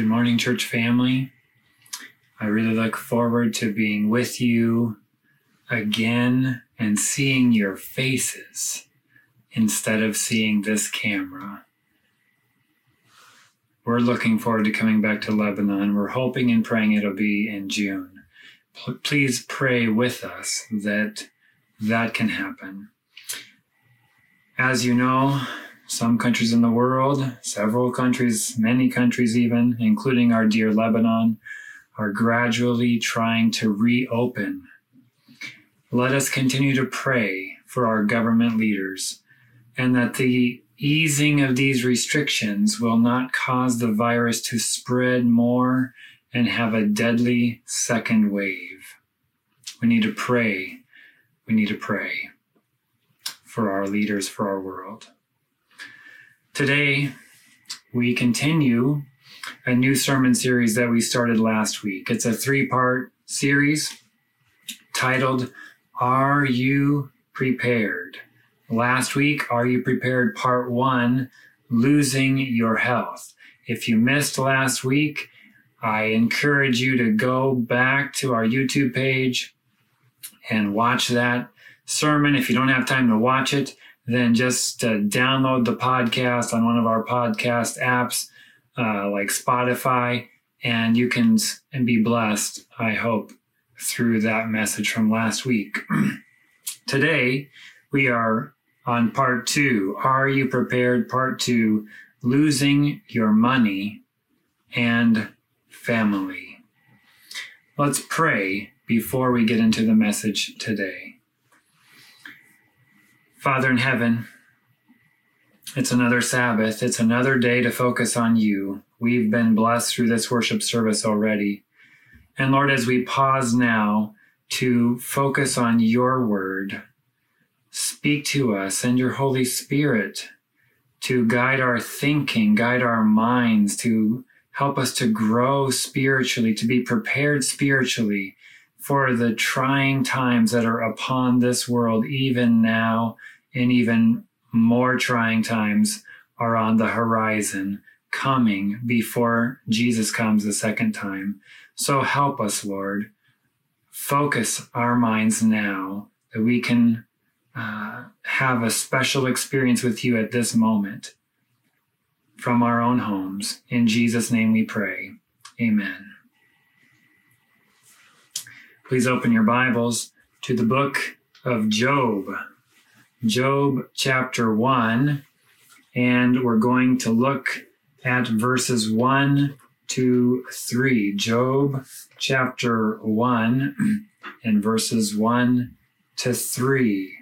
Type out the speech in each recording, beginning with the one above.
Good morning, church family. I really look forward to being with you again and seeing your faces instead of seeing this camera. We're looking forward to coming back to Lebanon. We're hoping and praying it'll be in June. P- please pray with us that that can happen. As you know, some countries in the world, several countries, many countries even, including our dear Lebanon, are gradually trying to reopen. Let us continue to pray for our government leaders and that the easing of these restrictions will not cause the virus to spread more and have a deadly second wave. We need to pray. We need to pray for our leaders, for our world. Today, we continue a new sermon series that we started last week. It's a three part series titled, Are You Prepared? Last week, Are You Prepared? Part one, Losing Your Health. If you missed last week, I encourage you to go back to our YouTube page and watch that sermon. If you don't have time to watch it, then just download the podcast on one of our podcast apps uh, like Spotify, and you can and be blessed. I hope through that message from last week. Today we are on part two. Are you prepared? Part two: losing your money and family. Let's pray before we get into the message today. Father in heaven, it's another Sabbath. It's another day to focus on you. We've been blessed through this worship service already. And Lord, as we pause now to focus on your word, speak to us, send your Holy Spirit to guide our thinking, guide our minds, to help us to grow spiritually, to be prepared spiritually for the trying times that are upon this world, even now, and even more trying times are on the horizon coming before Jesus comes the second time. So help us, Lord. Focus our minds now that we can uh, have a special experience with you at this moment from our own homes. In Jesus' name we pray. Amen. Please open your Bibles to the book of Job. Job chapter 1, and we're going to look at verses 1 to 3. Job chapter 1 and verses 1 to 3.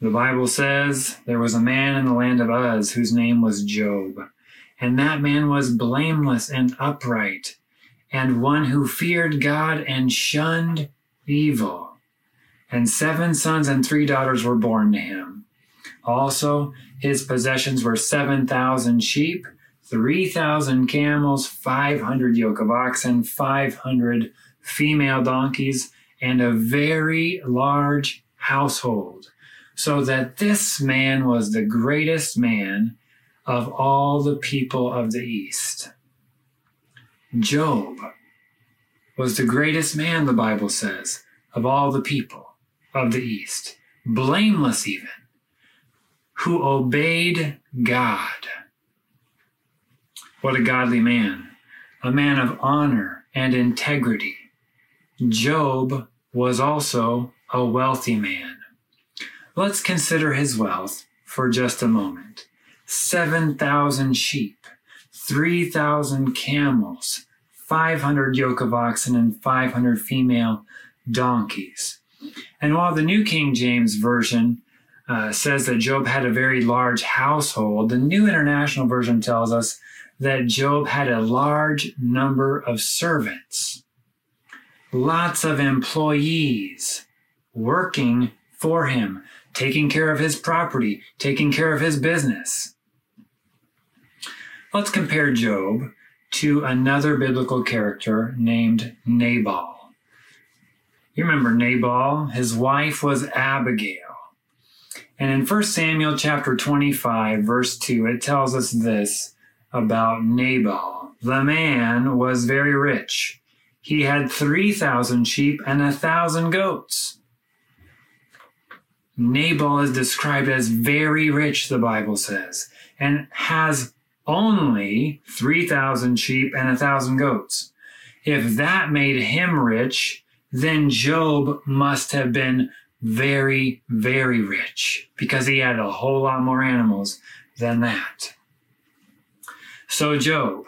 The Bible says there was a man in the land of Uz whose name was Job, and that man was blameless and upright and one who feared God and shunned evil. And seven sons and three daughters were born to him. Also, his possessions were 7,000 sheep, 3,000 camels, 500 yoke of oxen, 500 female donkeys, and a very large household. So that this man was the greatest man of all the people of the East. Job was the greatest man, the Bible says, of all the people of the East, blameless even, who obeyed God. What a godly man, a man of honor and integrity. Job was also a wealthy man. Let's consider his wealth for just a moment 7,000 sheep, 3,000 camels, 500 yoke of oxen, and 500 female donkeys. And while the New King James Version uh, says that Job had a very large household, the New International Version tells us that Job had a large number of servants, lots of employees working for him, taking care of his property, taking care of his business. Let's compare Job to another biblical character named Nabal. You remember Nabal, his wife was Abigail. And in 1 Samuel chapter 25, verse 2, it tells us this about Nabal. the man, was very rich. He had 3,000 sheep and a thousand goats. Nabal is described as very rich, the Bible says, and has only 3,000 sheep and a thousand goats. If that made him rich, then Job must have been very, very rich because he had a whole lot more animals than that. So, Job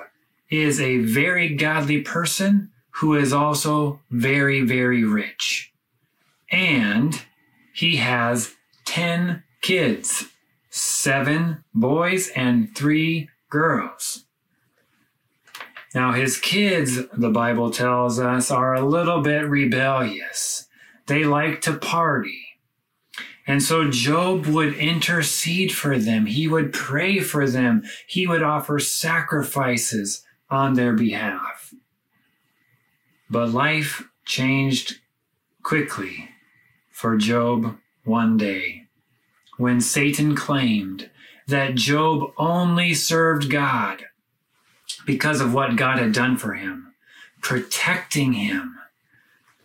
is a very godly person who is also very, very rich. And he has 10 kids, seven boys and three girls. Now, his kids, the Bible tells us, are a little bit rebellious. They like to party. And so Job would intercede for them. He would pray for them. He would offer sacrifices on their behalf. But life changed quickly for Job one day when Satan claimed that Job only served God because of what God had done for him, protecting him.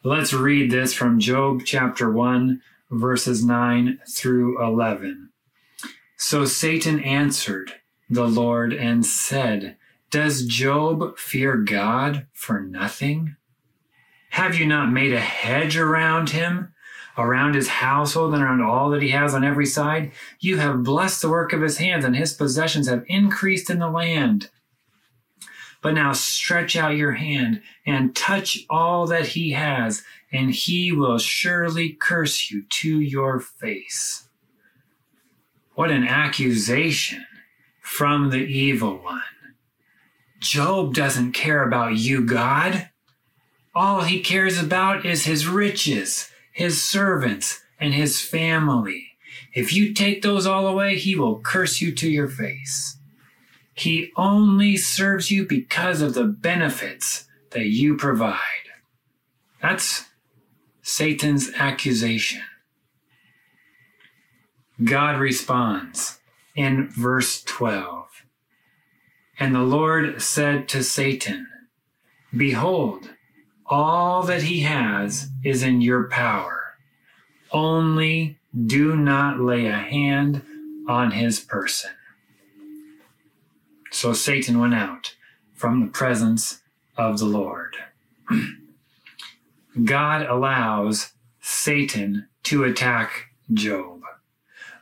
Let's read this from Job chapter 1, verses 9 through 11. So Satan answered the Lord and said, Does Job fear God for nothing? Have you not made a hedge around him, around his household, and around all that he has on every side? You have blessed the work of his hands, and his possessions have increased in the land. But now stretch out your hand and touch all that he has, and he will surely curse you to your face. What an accusation from the evil one. Job doesn't care about you, God. All he cares about is his riches, his servants, and his family. If you take those all away, he will curse you to your face. He only serves you because of the benefits that you provide. That's Satan's accusation. God responds in verse 12. And the Lord said to Satan, Behold, all that he has is in your power. Only do not lay a hand on his person. So Satan went out from the presence of the Lord. God allows Satan to attack Job,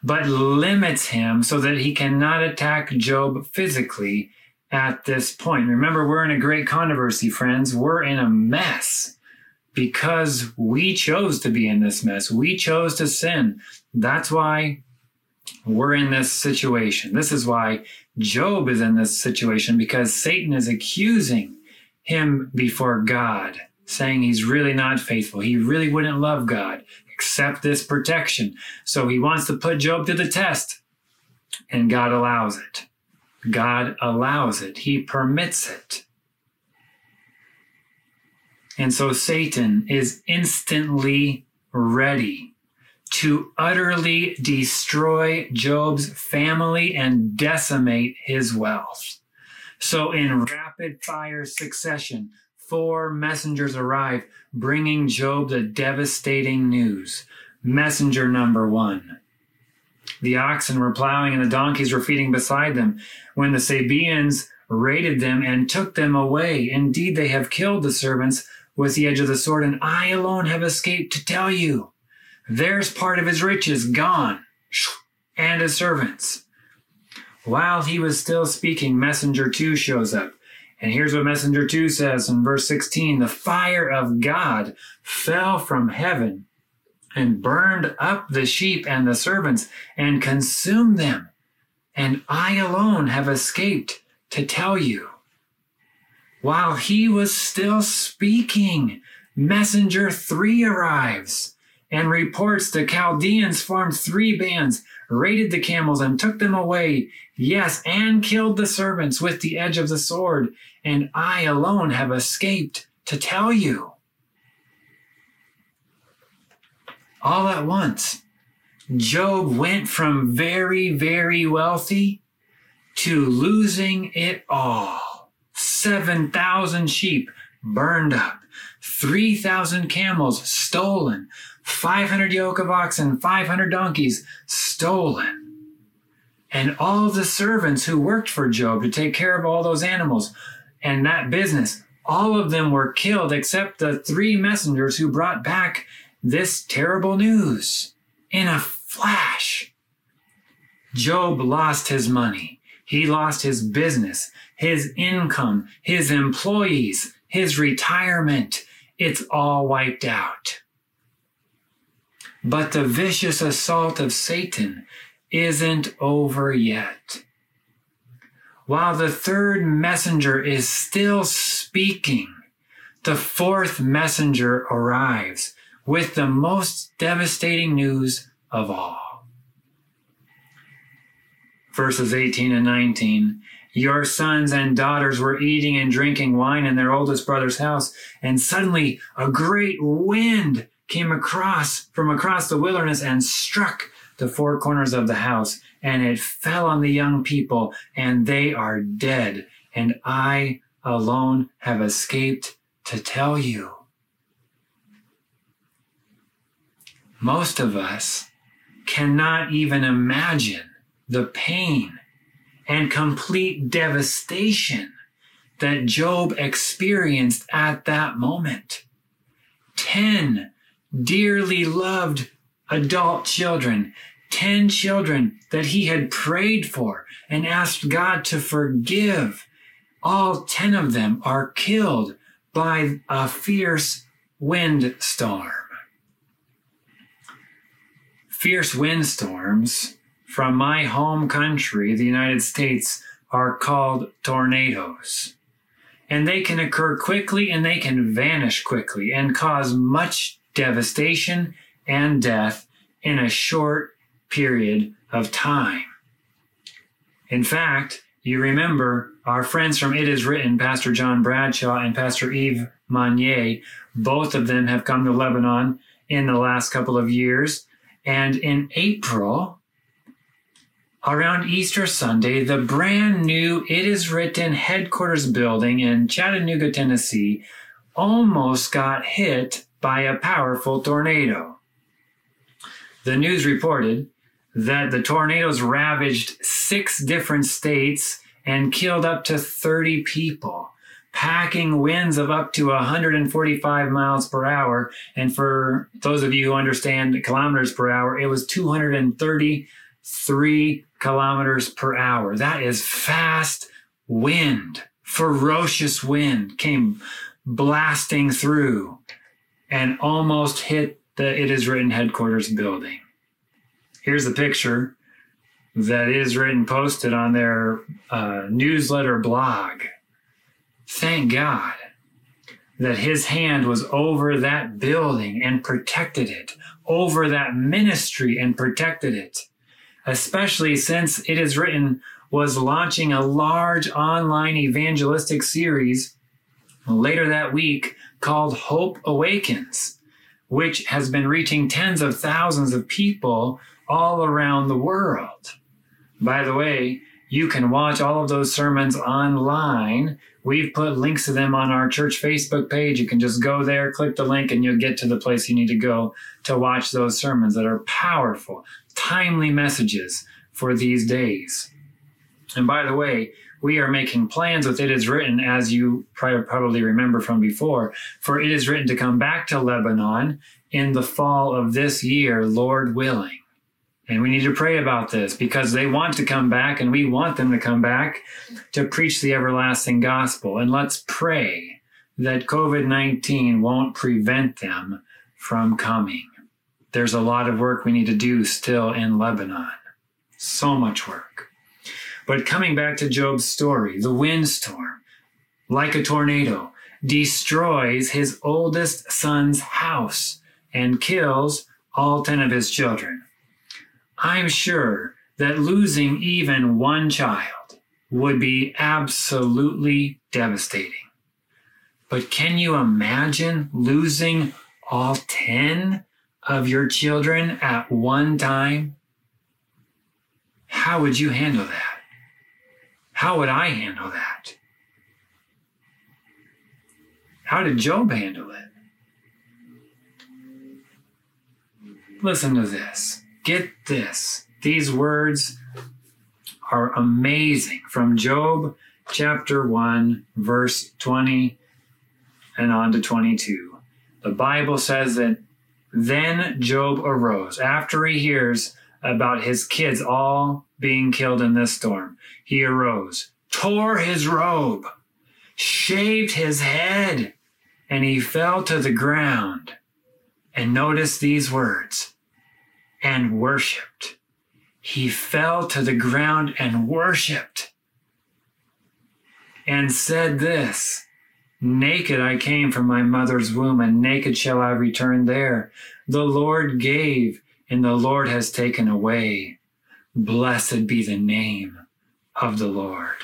but limits him so that he cannot attack Job physically at this point. Remember, we're in a great controversy, friends. We're in a mess because we chose to be in this mess. We chose to sin. That's why we're in this situation. This is why Job is in this situation because Satan is accusing him before God, saying he's really not faithful. He really wouldn't love God, accept this protection. So he wants to put Job to the test, and God allows it. God allows it, He permits it. And so Satan is instantly ready to utterly destroy Job's family and decimate his wealth. So, in rapid fire succession, four messengers arrive, bringing Job the devastating news. Messenger number one. The oxen were plowing and the donkeys were feeding beside them when the Sabaeans raided them and took them away. Indeed, they have killed the servants with the edge of the sword, and I alone have escaped to tell you. There's part of his riches gone, and his servants. While he was still speaking, Messenger 2 shows up. And here's what Messenger 2 says in verse 16 The fire of God fell from heaven and burned up the sheep and the servants and consumed them. And I alone have escaped to tell you. While he was still speaking, Messenger 3 arrives and reports the Chaldeans formed three bands, raided the camels, and took them away. Yes, and killed the servants with the edge of the sword. And I alone have escaped to tell you. All at once, Job went from very, very wealthy to losing it all 7,000 sheep burned up, 3,000 camels stolen, 500 yoke of oxen, 500 donkeys stolen. And all the servants who worked for Job to take care of all those animals and that business, all of them were killed except the three messengers who brought back this terrible news in a flash. Job lost his money. He lost his business, his income, his employees, his retirement. It's all wiped out. But the vicious assault of Satan isn't over yet. While the third messenger is still speaking, the fourth messenger arrives with the most devastating news of all. Verses 18 and 19 Your sons and daughters were eating and drinking wine in their oldest brother's house, and suddenly a great wind came across from across the wilderness and struck the four corners of the house, and it fell on the young people, and they are dead. And I alone have escaped to tell you. Most of us cannot even imagine the pain and complete devastation that Job experienced at that moment. Ten dearly loved adult children, 10 children that he had prayed for and asked God to forgive. All 10 of them are killed by a fierce windstorm. Fierce windstorms from my home country, the United States, are called tornadoes. And they can occur quickly and they can vanish quickly and cause much devastation and death in a short period of time. In fact, you remember our friends from It Is Written, Pastor John Bradshaw and Pastor Yves Manier, both of them have come to Lebanon in the last couple of years. And in April, around Easter Sunday, the brand new It Is Written headquarters building in Chattanooga, Tennessee, almost got hit by a powerful tornado. The news reported that the tornadoes ravaged six different states and killed up to 30 people, packing winds of up to 145 miles per hour. And for those of you who understand kilometers per hour, it was 233 kilometers per hour. That is fast wind, ferocious wind came blasting through and almost hit the It Is Written headquarters building. Here's the picture that is written posted on their uh, newsletter blog. Thank God that his hand was over that building and protected it, over that ministry and protected it, especially since It Is Written was launching a large online evangelistic series later that week called Hope Awakens, which has been reaching tens of thousands of people all around the world. By the way, you can watch all of those sermons online. We've put links to them on our church Facebook page. You can just go there, click the link, and you'll get to the place you need to go to watch those sermons that are powerful, timely messages for these days. And by the way, we are making plans with It Is Written, as you probably remember from before, for It Is Written to come back to Lebanon in the fall of this year, Lord willing. And we need to pray about this because they want to come back and we want them to come back to preach the everlasting gospel. And let's pray that COVID 19 won't prevent them from coming. There's a lot of work we need to do still in Lebanon. So much work. But coming back to Job's story, the windstorm, like a tornado, destroys his oldest son's house and kills all 10 of his children. I'm sure that losing even one child would be absolutely devastating. But can you imagine losing all 10 of your children at one time? How would you handle that? How would I handle that? How did Job handle it? Listen to this. Get this. These words are amazing from Job chapter 1, verse 20 and on to 22. The Bible says that then Job arose after he hears about his kids all being killed in this storm. He arose, tore his robe, shaved his head, and he fell to the ground. And notice these words and worshiped. He fell to the ground and worshiped and said this Naked I came from my mother's womb, and naked shall I return there. The Lord gave, and the Lord has taken away. Blessed be the name of the Lord.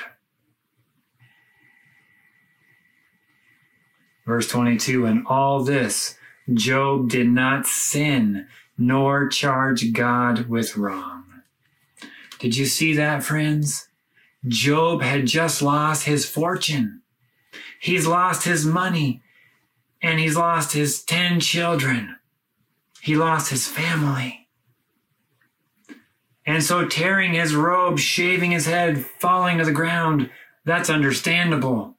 Verse 22 And all this, Job did not sin, nor charge God with wrong. Did you see that, friends? Job had just lost his fortune. He's lost his money and he's lost his 10 children. He lost his family. And so, tearing his robe, shaving his head, falling to the ground, that's understandable.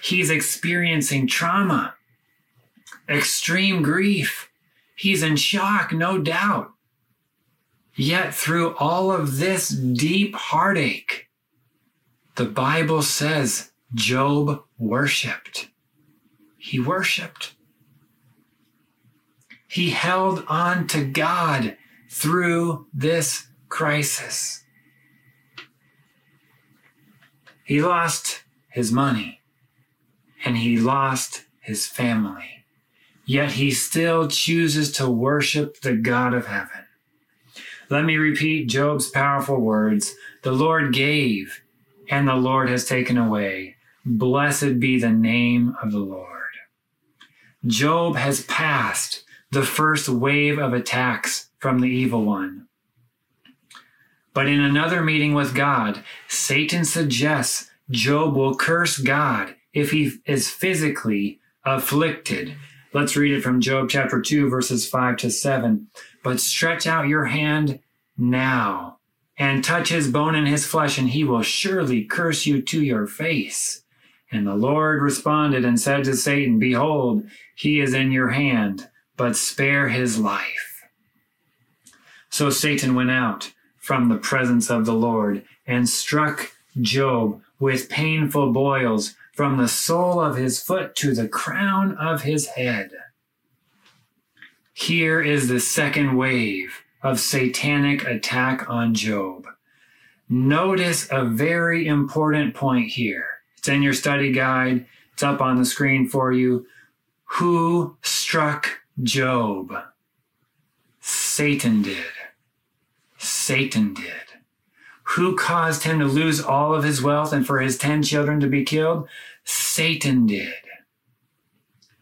He's experiencing trauma, extreme grief. He's in shock, no doubt. Yet, through all of this deep heartache, the Bible says Job worshiped. He worshiped. He held on to God through this crisis. He lost his money and he lost his family, yet he still chooses to worship the God of heaven. Let me repeat Job's powerful words The Lord gave, and the Lord has taken away. Blessed be the name of the Lord. Job has passed the first wave of attacks from the evil one. But in another meeting with God, Satan suggests Job will curse God if he is physically afflicted. Let's read it from Job chapter 2, verses 5 to 7. But stretch out your hand now and touch his bone and his flesh, and he will surely curse you to your face. And the Lord responded and said to Satan, Behold, he is in your hand, but spare his life. So Satan went out from the presence of the Lord and struck Job with painful boils from the sole of his foot to the crown of his head. Here is the second wave of satanic attack on Job. Notice a very important point here. It's in your study guide, it's up on the screen for you. Who struck Job? Satan did. Satan did. Who caused him to lose all of his wealth and for his 10 children to be killed? Satan did.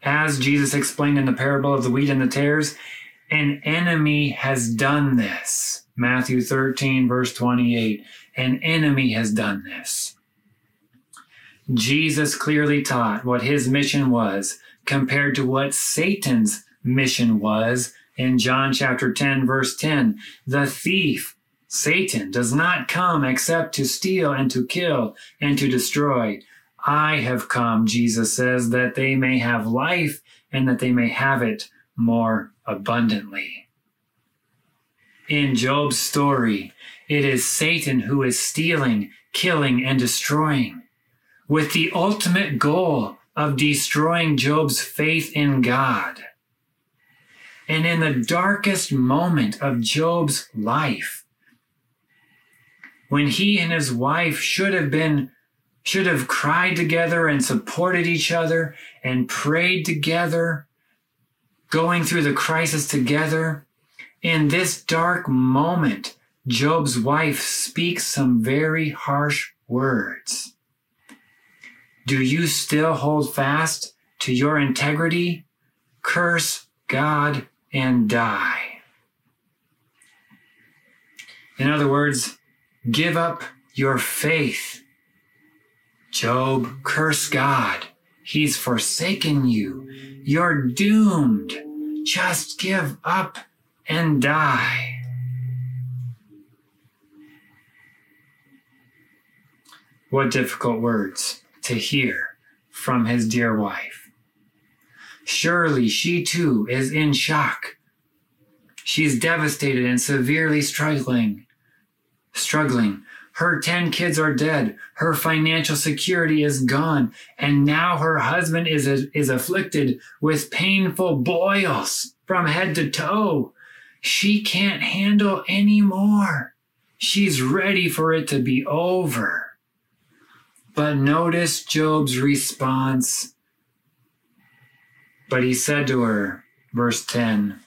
As Jesus explained in the parable of the wheat and the tares, an enemy has done this. Matthew 13, verse 28. An enemy has done this. Jesus clearly taught what his mission was compared to what Satan's mission was in John chapter 10, verse 10. The thief, Satan, does not come except to steal and to kill and to destroy. I have come, Jesus says, that they may have life and that they may have it more abundantly. In Job's story, it is Satan who is stealing, killing, and destroying, with the ultimate goal of destroying Job's faith in God. And in the darkest moment of Job's life, when he and his wife should have been should have cried together and supported each other and prayed together going through the crisis together. In this dark moment, Job's wife speaks some very harsh words. Do you still hold fast to your integrity? Curse God and die. In other words, give up your faith. Job, curse God He's forsaken you. You're doomed. Just give up and die. What difficult words to hear from his dear wife. Surely she too is in shock. She's devastated and severely struggling. Struggling. Her 10 kids are dead. Her financial security is gone. And now her husband is, is afflicted with painful boils from head to toe. She can't handle anymore. She's ready for it to be over. But notice Job's response. But he said to her, verse 10,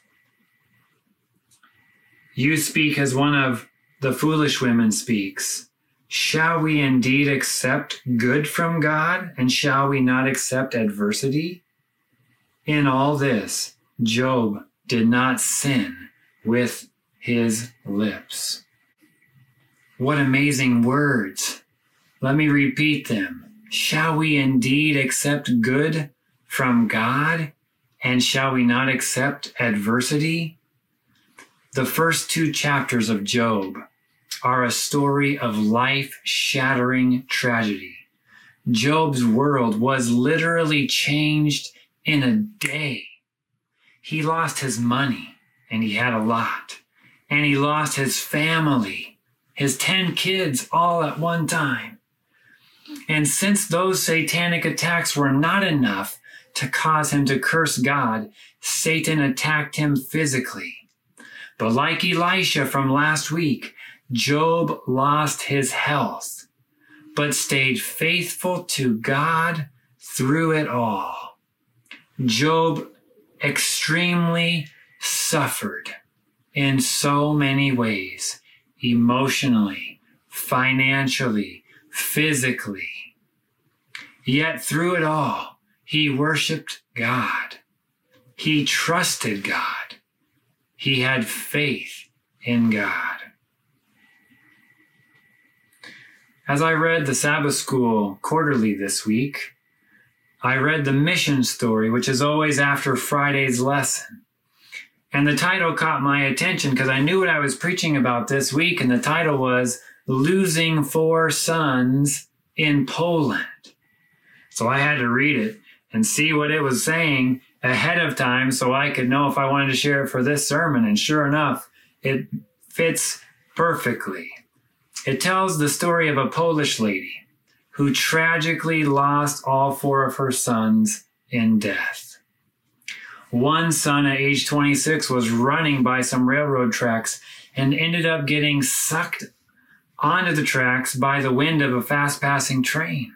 You speak as one of the foolish women speaks. Shall we indeed accept good from God, and shall we not accept adversity? In all this, Job did not sin with his lips. What amazing words! Let me repeat them. Shall we indeed accept good from God? And shall we not accept adversity? The first two chapters of Job are a story of life shattering tragedy. Job's world was literally changed in a day. He lost his money, and he had a lot. And he lost his family, his 10 kids, all at one time. And since those satanic attacks were not enough to cause him to curse God, Satan attacked him physically. But like Elisha from last week, Job lost his health, but stayed faithful to God through it all. Job extremely suffered in so many ways emotionally, financially, physically. Yet through it all, he worshiped God. He trusted God. He had faith in God. As I read the Sabbath School quarterly this week, I read the mission story, which is always after Friday's lesson. And the title caught my attention because I knew what I was preaching about this week, and the title was losing four sons in Poland. So I had to read it and see what it was saying ahead of time so I could know if I wanted to share it for this sermon. And sure enough, it fits perfectly. It tells the story of a Polish lady who tragically lost all four of her sons in death. One son at age 26 was running by some railroad tracks and ended up getting sucked onto the tracks by the wind of a fast passing train.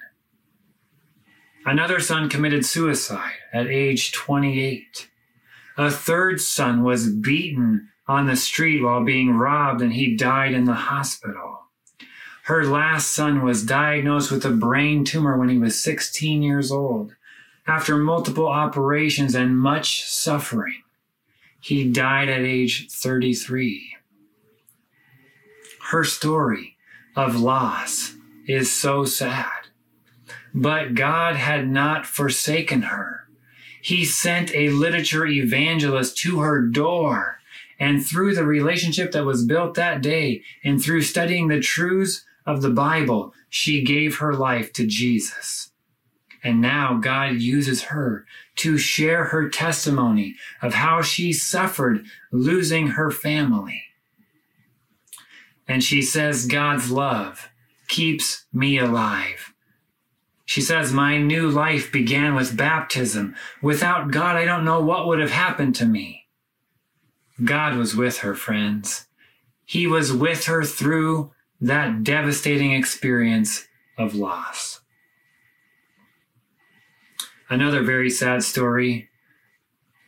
Another son committed suicide at age 28. A third son was beaten on the street while being robbed and he died in the hospital. Her last son was diagnosed with a brain tumor when he was 16 years old. After multiple operations and much suffering, he died at age 33. Her story of loss is so sad. But God had not forsaken her. He sent a literature evangelist to her door. And through the relationship that was built that day and through studying the truths of the Bible, she gave her life to Jesus. And now God uses her to share her testimony of how she suffered losing her family. And she says, God's love keeps me alive. She says, My new life began with baptism. Without God, I don't know what would have happened to me. God was with her, friends. He was with her through that devastating experience of loss. Another very sad story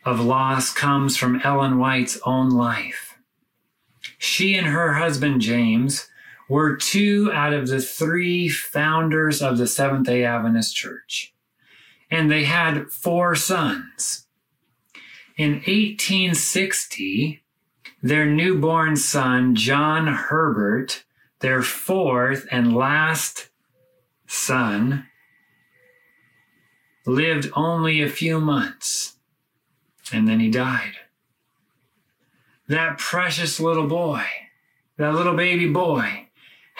of loss comes from Ellen White's own life. She and her husband, James, were two out of the three founders of the Seventh day Adventist Church. And they had four sons. In 1860, their newborn son, John Herbert, their fourth and last son, lived only a few months, and then he died. That precious little boy, that little baby boy,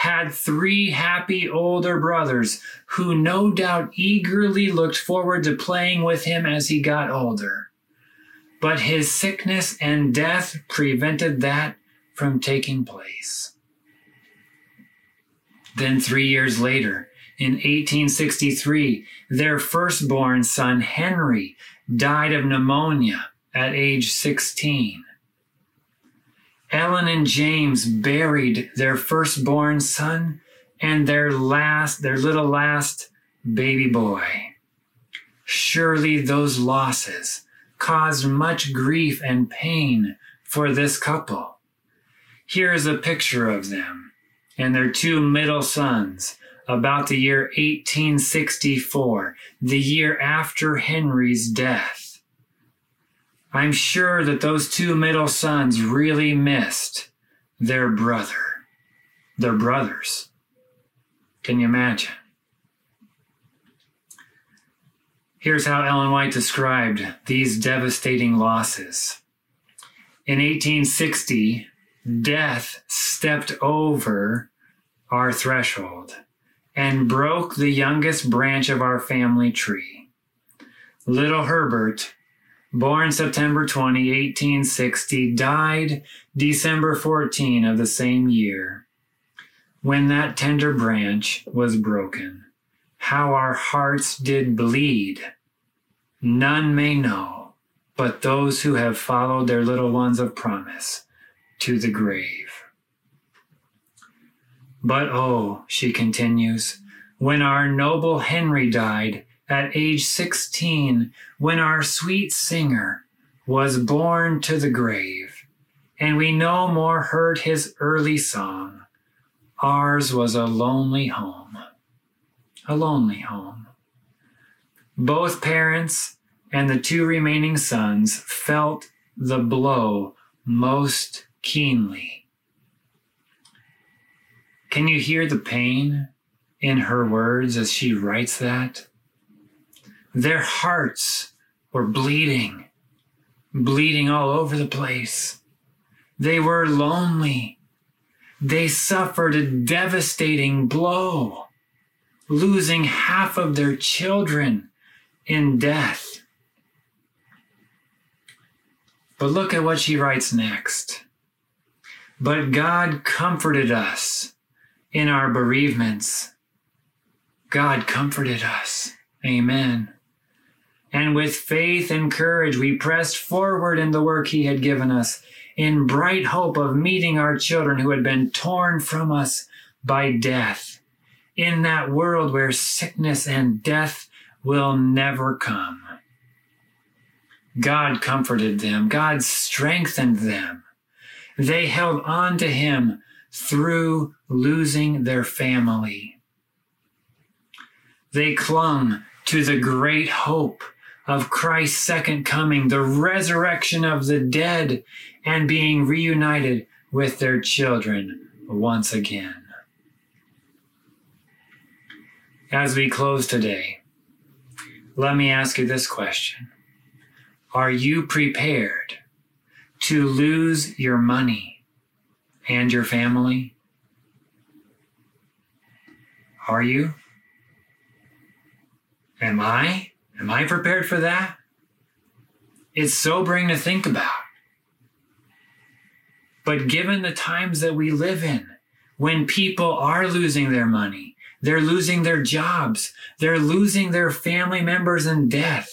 had three happy older brothers who no doubt eagerly looked forward to playing with him as he got older. But his sickness and death prevented that from taking place. Then, three years later, in 1863, their firstborn son, Henry, died of pneumonia at age 16. Ellen and James buried their firstborn son and their last, their little last baby boy. Surely those losses caused much grief and pain for this couple. Here is a picture of them and their two middle sons about the year 1864, the year after Henry's death. I'm sure that those two middle sons really missed their brother, their brothers. Can you imagine? Here's how Ellen White described these devastating losses. In 1860, death stepped over our threshold and broke the youngest branch of our family tree. Little Herbert, born September 20, 1860, died December 14 of the same year. When that tender branch was broken, how our hearts did bleed. None may know but those who have followed their little ones of promise to the grave. But oh, she continues, when our noble Henry died at age 16, when our sweet singer was borne to the grave, and we no more heard his early song, ours was a lonely home. A lonely home. Both parents and the two remaining sons felt the blow most keenly can you hear the pain in her words as she writes that? Their hearts were bleeding, bleeding all over the place. They were lonely. They suffered a devastating blow, losing half of their children in death. But look at what she writes next. But God comforted us in our bereavements. God comforted us. Amen. And with faith and courage, we pressed forward in the work He had given us, in bright hope of meeting our children who had been torn from us by death, in that world where sickness and death will never come. God comforted them, God strengthened them. They held on to Him through losing their family. They clung to the great hope of Christ's second coming, the resurrection of the dead, and being reunited with their children once again. As we close today, let me ask you this question Are you prepared to lose your money? and your family? Are you? Am I? Am I prepared for that? It's sobering to think about. But given the times that we live in, when people are losing their money, they're losing their jobs, they're losing their family members in death.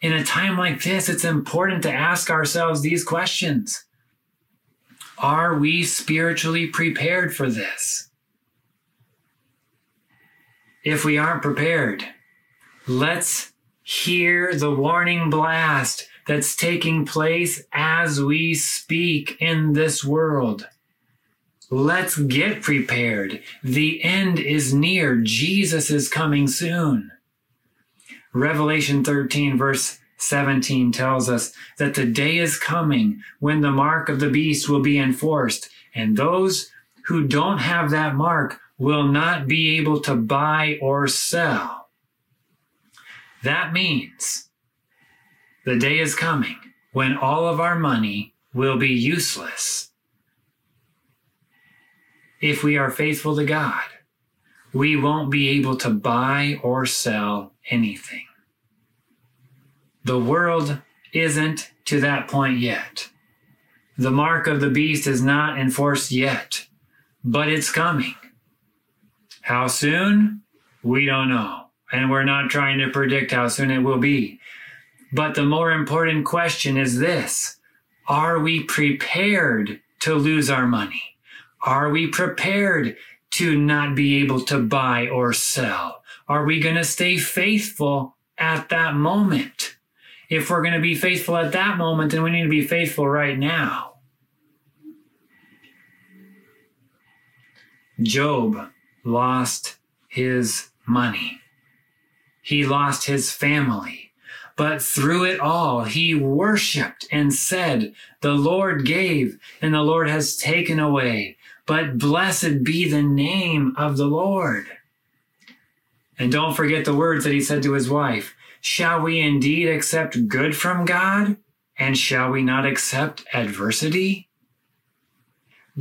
In a time like this, it's important to ask ourselves these questions are we spiritually prepared for this? If we aren't prepared, let's hear the warning blast that's taking place as we speak in this world. Let's get prepared. The end is near. Jesus is coming soon. Revelation 13, verse 17 tells us that the day is coming when the mark of the beast will be enforced, and those who don't have that mark will not be able to buy or sell. That means the day is coming when all of our money will be useless. If we are faithful to God, we won't be able to buy or sell anything. The world isn't to that point yet. The mark of the beast is not enforced yet, but it's coming. How soon? We don't know. And we're not trying to predict how soon it will be. But the more important question is this Are we prepared to lose our money? Are we prepared to not be able to buy or sell? Are we going to stay faithful at that moment? If we're going to be faithful at that moment, then we need to be faithful right now. Job lost his money. He lost his family. But through it all, he worshiped and said, The Lord gave and the Lord has taken away. But blessed be the name of the Lord. And don't forget the words that he said to his wife Shall we indeed accept good from God? And shall we not accept adversity?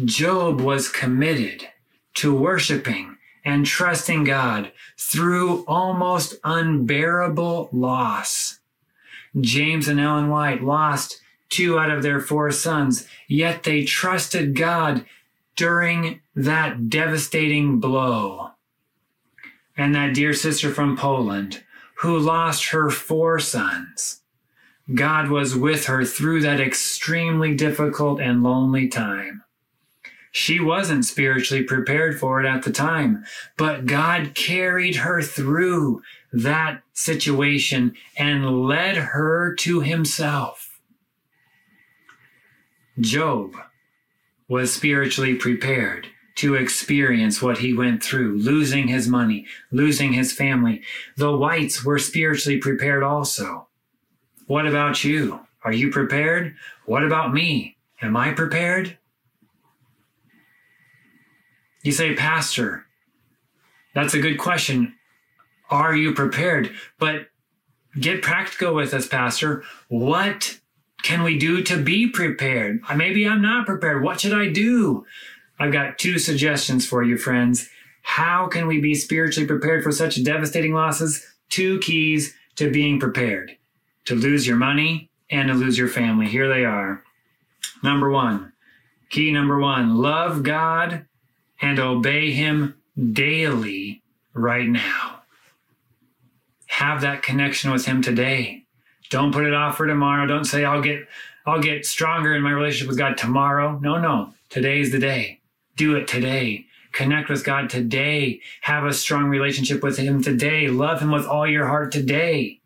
Job was committed to worshiping and trusting God through almost unbearable loss. James and Ellen White lost two out of their four sons, yet they trusted God during that devastating blow. And that dear sister from Poland who lost her four sons. God was with her through that extremely difficult and lonely time. She wasn't spiritually prepared for it at the time, but God carried her through that situation and led her to himself. Job was spiritually prepared to experience what he went through, losing his money, losing his family. The whites were spiritually prepared also. What about you? Are you prepared? What about me? Am I prepared? You say, Pastor, that's a good question. Are you prepared? But get practical with us, Pastor. What can we do to be prepared? Uh, maybe I'm not prepared. What should I do? I've got two suggestions for you, friends. How can we be spiritually prepared for such devastating losses? Two keys to being prepared to lose your money and to lose your family. Here they are. Number one, key number one love God and obey Him daily right now. Have that connection with Him today. Don't put it off for tomorrow. Don't say, I'll get, I'll get stronger in my relationship with God tomorrow. No, no. Today's the day. Do it today. Connect with God today. Have a strong relationship with Him today. Love Him with all your heart today.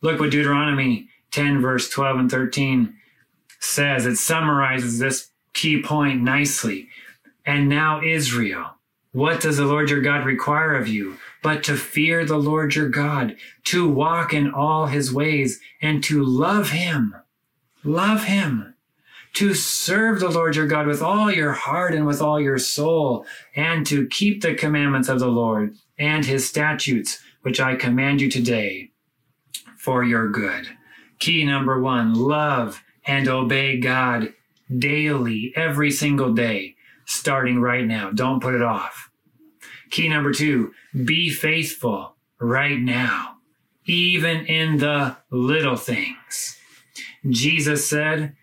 Look what Deuteronomy 10, verse 12 and 13 says. It summarizes this key point nicely. And now, Israel, what does the Lord your God require of you? But to fear the Lord your God, to walk in all his ways, and to love him. Love him. To serve the Lord your God with all your heart and with all your soul, and to keep the commandments of the Lord and his statutes, which I command you today for your good. Key number one love and obey God daily, every single day starting right now. Don't put it off. Key number two, be faithful right now, even in the little things. Jesus said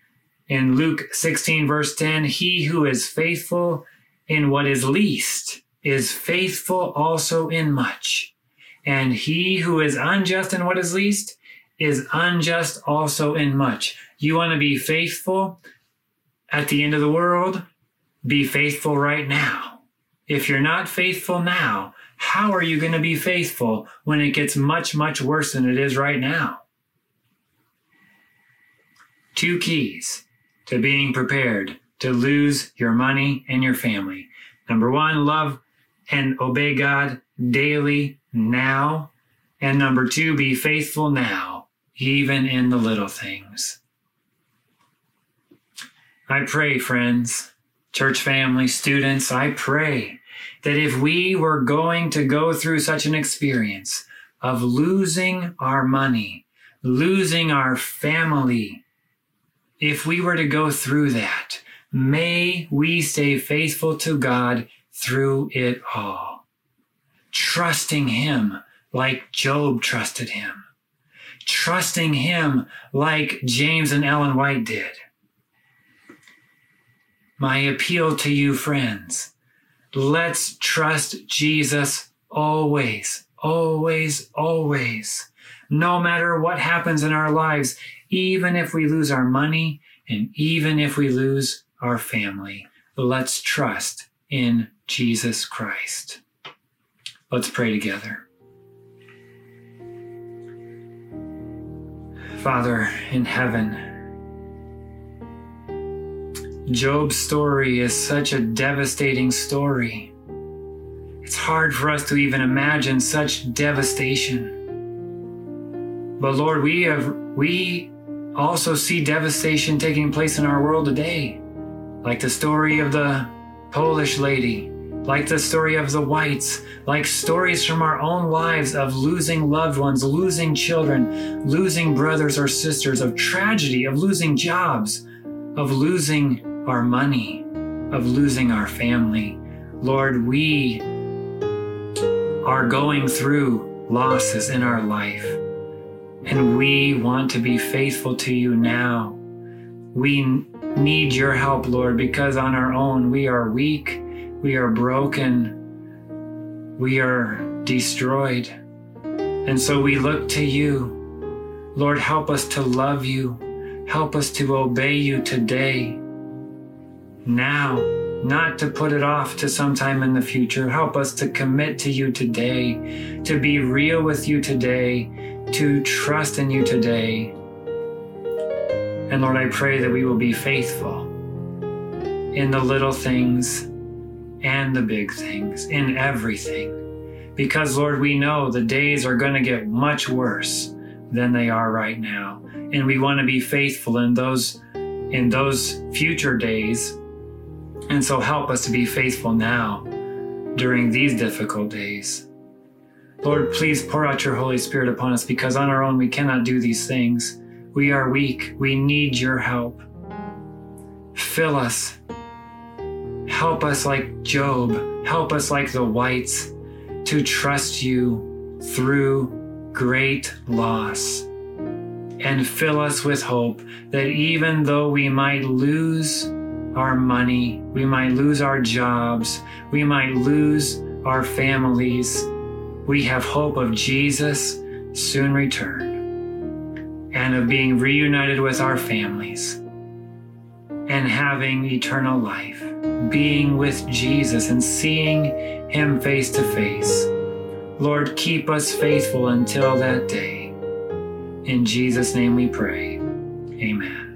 in Luke 16, verse 10, He who is faithful in what is least is faithful also in much. And he who is unjust in what is least is unjust also in much. You want to be faithful at the end of the world? Be faithful right now. If you're not faithful now, how are you going to be faithful when it gets much, much worse than it is right now? Two keys to being prepared to lose your money and your family. Number one, love and obey God daily now. And number two, be faithful now, even in the little things. I pray, friends, Church family, students, I pray that if we were going to go through such an experience, of losing our money, losing our family. If we were to go through that, may we stay faithful to God through it all, trusting Him like Job trusted Him, trusting Him like James and Ellen White did. My appeal to you, friends, let's trust Jesus always, always, always. No matter what happens in our lives, even if we lose our money and even if we lose our family, let's trust in Jesus Christ. Let's pray together. Father in heaven, Job's story is such a devastating story. It's hard for us to even imagine such devastation. But Lord, we have we also see devastation taking place in our world today, like the story of the Polish lady like the story of the whites, like stories from our own lives of losing loved ones, losing children, losing brothers or sisters, of tragedy, of losing jobs, of losing our money, of losing our family. Lord, we are going through losses in our life, and we want to be faithful to you now. We need your help, Lord, because on our own we are weak we are broken. We are destroyed. And so we look to you. Lord, help us to love you. Help us to obey you today. Now, not to put it off to sometime in the future. Help us to commit to you today, to be real with you today, to trust in you today. And Lord, I pray that we will be faithful in the little things and the big things, in everything. Because, Lord, we know the days are going to get much worse than they are right now. And we want to be faithful in those in those future days. And so help us to be faithful now during these difficult days. Lord, please pour out your Holy Spirit upon us because on our own we cannot do these things. We are weak. We need your help. Fill us Help us like Job, help us like the whites to trust you through great loss. And fill us with hope that even though we might lose our money, we might lose our jobs, we might lose our families, we have hope of Jesus soon return and of being reunited with our families and having eternal life being with Jesus and seeing Him face to face. Lord, keep us faithful until that day. In Jesus' name we pray. Amen.